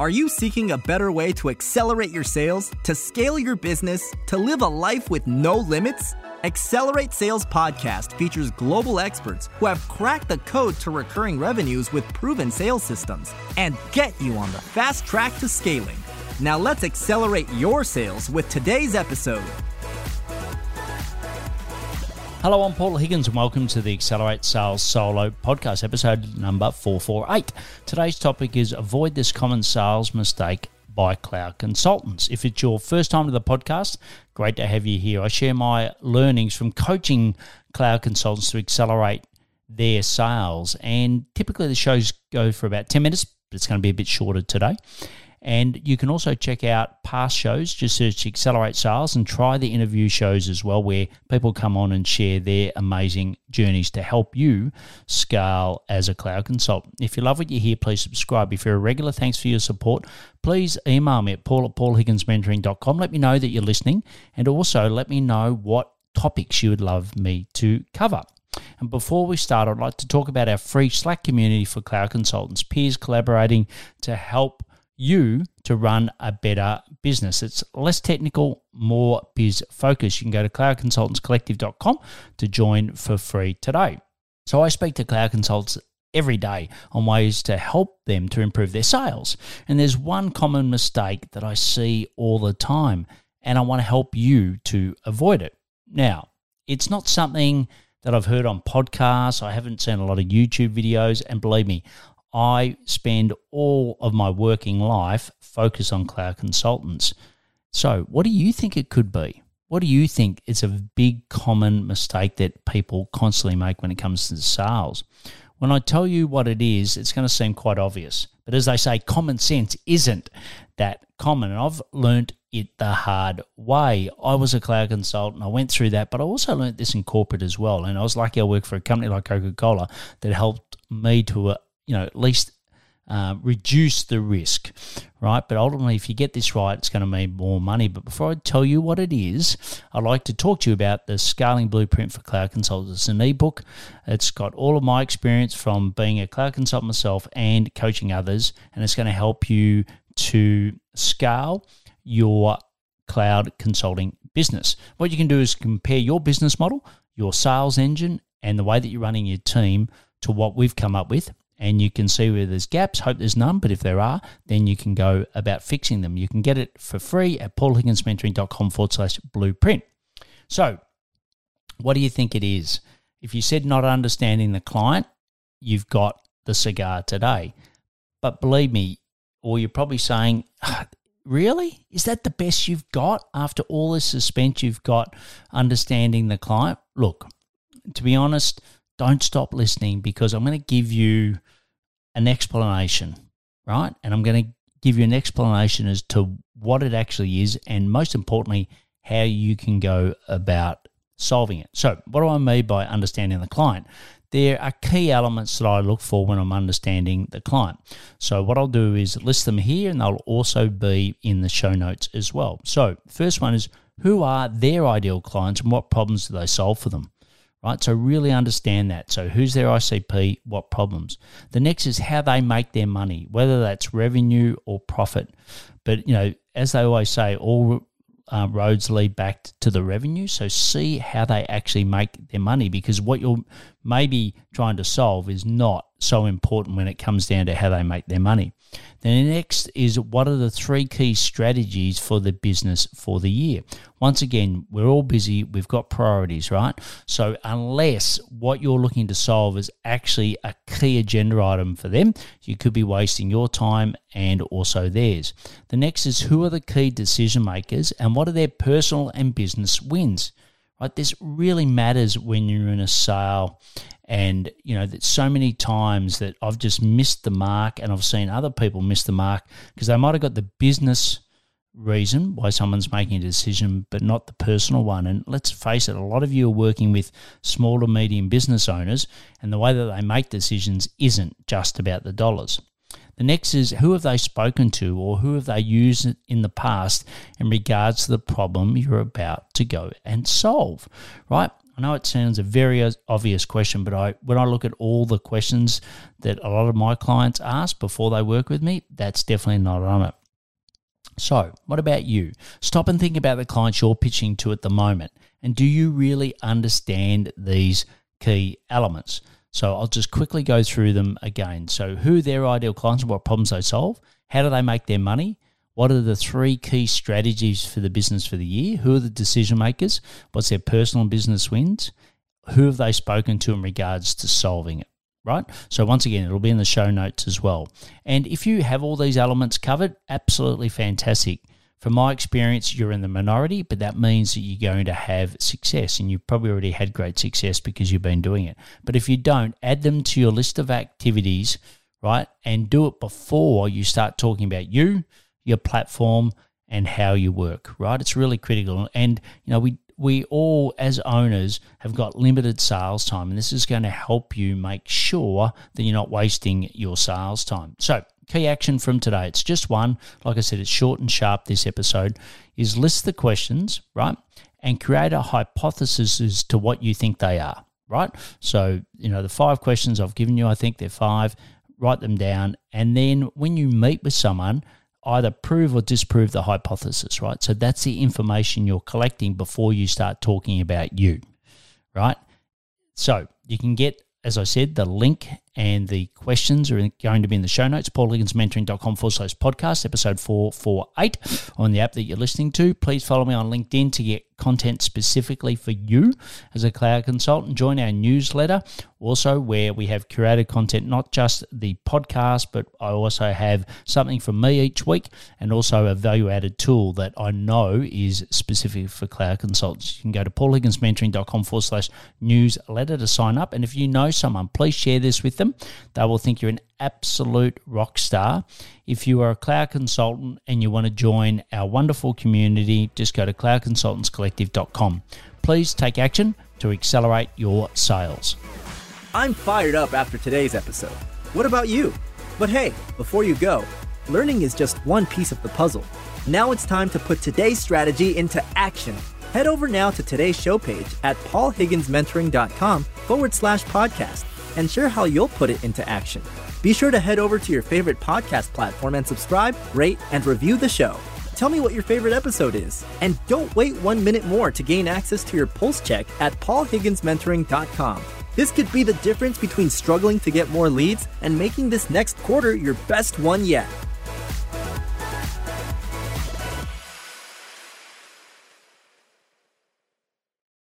Are you seeking a better way to accelerate your sales, to scale your business, to live a life with no limits? Accelerate Sales Podcast features global experts who have cracked the code to recurring revenues with proven sales systems and get you on the fast track to scaling. Now let's accelerate your sales with today's episode. Hello, I'm Paul Higgins, and welcome to the Accelerate Sales Solo podcast, episode number 448. Today's topic is avoid this common sales mistake by cloud consultants. If it's your first time to the podcast, great to have you here. I share my learnings from coaching cloud consultants to accelerate their sales, and typically the shows go for about 10 minutes, but it's going to be a bit shorter today. And you can also check out past shows, just search Accelerate Sales and try the interview shows as well, where people come on and share their amazing journeys to help you scale as a cloud consultant. If you love what you hear, please subscribe. If you're a regular, thanks for your support. Please email me at paul at paulhigginsmentoring.com. Let me know that you're listening and also let me know what topics you would love me to cover. And before we start, I'd like to talk about our free Slack community for cloud consultants, peers collaborating to help you to run a better business. It's less technical, more biz focused. You can go to cloudconsultantscollective.com to join for free today. So I speak to cloud consultants every day on ways to help them to improve their sales. And there's one common mistake that I see all the time, and I want to help you to avoid it. Now, it's not something that I've heard on podcasts. I haven't seen a lot of YouTube videos, and believe me, I spend all of my working life focused on cloud consultants. So, what do you think it could be? What do you think is a big common mistake that people constantly make when it comes to sales? When I tell you what it is, it's going to seem quite obvious. But as they say, common sense isn't that common. And I've learned it the hard way. I was a cloud consultant. I went through that, but I also learned this in corporate as well. And I was lucky I worked for a company like Coca Cola that helped me to uh, you know, at least uh, reduce the risk, right? But ultimately, if you get this right, it's going to mean more money. But before I tell you what it is, I'd like to talk to you about the Scaling Blueprint for Cloud Consultants. It's an ebook. It's got all of my experience from being a cloud consultant myself and coaching others, and it's going to help you to scale your cloud consulting business. What you can do is compare your business model, your sales engine, and the way that you're running your team to what we've come up with and you can see where there's gaps. Hope there's none, but if there are, then you can go about fixing them. You can get it for free at paulhigginsmentoring.com forward slash blueprint. So, what do you think it is? If you said not understanding the client, you've got the cigar today. But believe me, or you're probably saying, ah, really? Is that the best you've got after all the suspense you've got understanding the client? Look, to be honest, don't stop listening because I'm going to give you an explanation, right? And I'm going to give you an explanation as to what it actually is and most importantly, how you can go about solving it. So, what do I mean by understanding the client? There are key elements that I look for when I'm understanding the client. So, what I'll do is list them here and they'll also be in the show notes as well. So, first one is who are their ideal clients and what problems do they solve for them? Right? So really understand that. So who's their ICP, what problems. The next is how they make their money, whether that's revenue or profit. But you know, as they always say, all uh, roads lead back to the revenue. So see how they actually make their money because what you're maybe trying to solve is not so important when it comes down to how they make their money. The next is what are the three key strategies for the business for the year? Once again, we're all busy, we've got priorities, right? So unless what you're looking to solve is actually a key agenda item for them, you could be wasting your time and also theirs. The next is who are the key decision makers and what are their personal and business wins? Right? This really matters when you're in a sale and, you know, that so many times that I've just missed the mark and I've seen other people miss the mark because they might have got the business reason why someone's making a decision, but not the personal one. And let's face it, a lot of you are working with small to medium business owners, and the way that they make decisions isn't just about the dollars. The next is who have they spoken to or who have they used in the past in regards to the problem you're about to go and solve, right? I know it sounds a very obvious question, but I when I look at all the questions that a lot of my clients ask before they work with me, that's definitely not on it. So, what about you? Stop and think about the clients you're pitching to at the moment. And do you really understand these key elements? So, I'll just quickly go through them again. So, who their ideal clients and what problems they solve? How do they make their money? What are the three key strategies for the business for the year? Who are the decision makers? What's their personal and business wins? Who have they spoken to in regards to solving it? Right? So, once again, it'll be in the show notes as well. And if you have all these elements covered, absolutely fantastic. From my experience, you're in the minority, but that means that you're going to have success. And you've probably already had great success because you've been doing it. But if you don't, add them to your list of activities, right? And do it before you start talking about you your platform and how you work, right? It's really critical. And, you know, we, we all, as owners, have got limited sales time, and this is going to help you make sure that you're not wasting your sales time. So, key action from today it's just one. Like I said, it's short and sharp this episode is list the questions, right? And create a hypothesis as to what you think they are, right? So, you know, the five questions I've given you, I think they're five. Write them down. And then when you meet with someone, either prove or disprove the hypothesis, right? So that's the information you're collecting before you start talking about you, right? So you can get, as I said, the link and the questions are going to be in the show notes, paulhigginsmentoring.com forward slash podcast, episode 448 on the app that you're listening to. Please follow me on LinkedIn to get content specifically for you as a cloud consultant. Join our newsletter also where we have curated content, not just the podcast, but I also have something from me each week and also a value added tool that I know is specific for cloud consultants. You can go to paulhigginsmentoring.com forward slash newsletter to sign up. And if you know someone, please share this with them. They will think you're an absolute rock star. If you are a cloud consultant and you want to join our wonderful community, just go to cloudconsultantscollective.com. Please take action to accelerate your sales. I'm fired up after today's episode. What about you? But hey, before you go, learning is just one piece of the puzzle. Now it's time to put today's strategy into action. Head over now to today's show page at paulhigginsmentoring.com forward slash podcast and share how you'll put it into action. Be sure to head over to your favorite podcast platform and subscribe, rate, and review the show. Tell me what your favorite episode is. And don't wait one minute more to gain access to your pulse check at paulhigginsmentoring.com. This could be the difference between struggling to get more leads and making this next quarter your best one yet.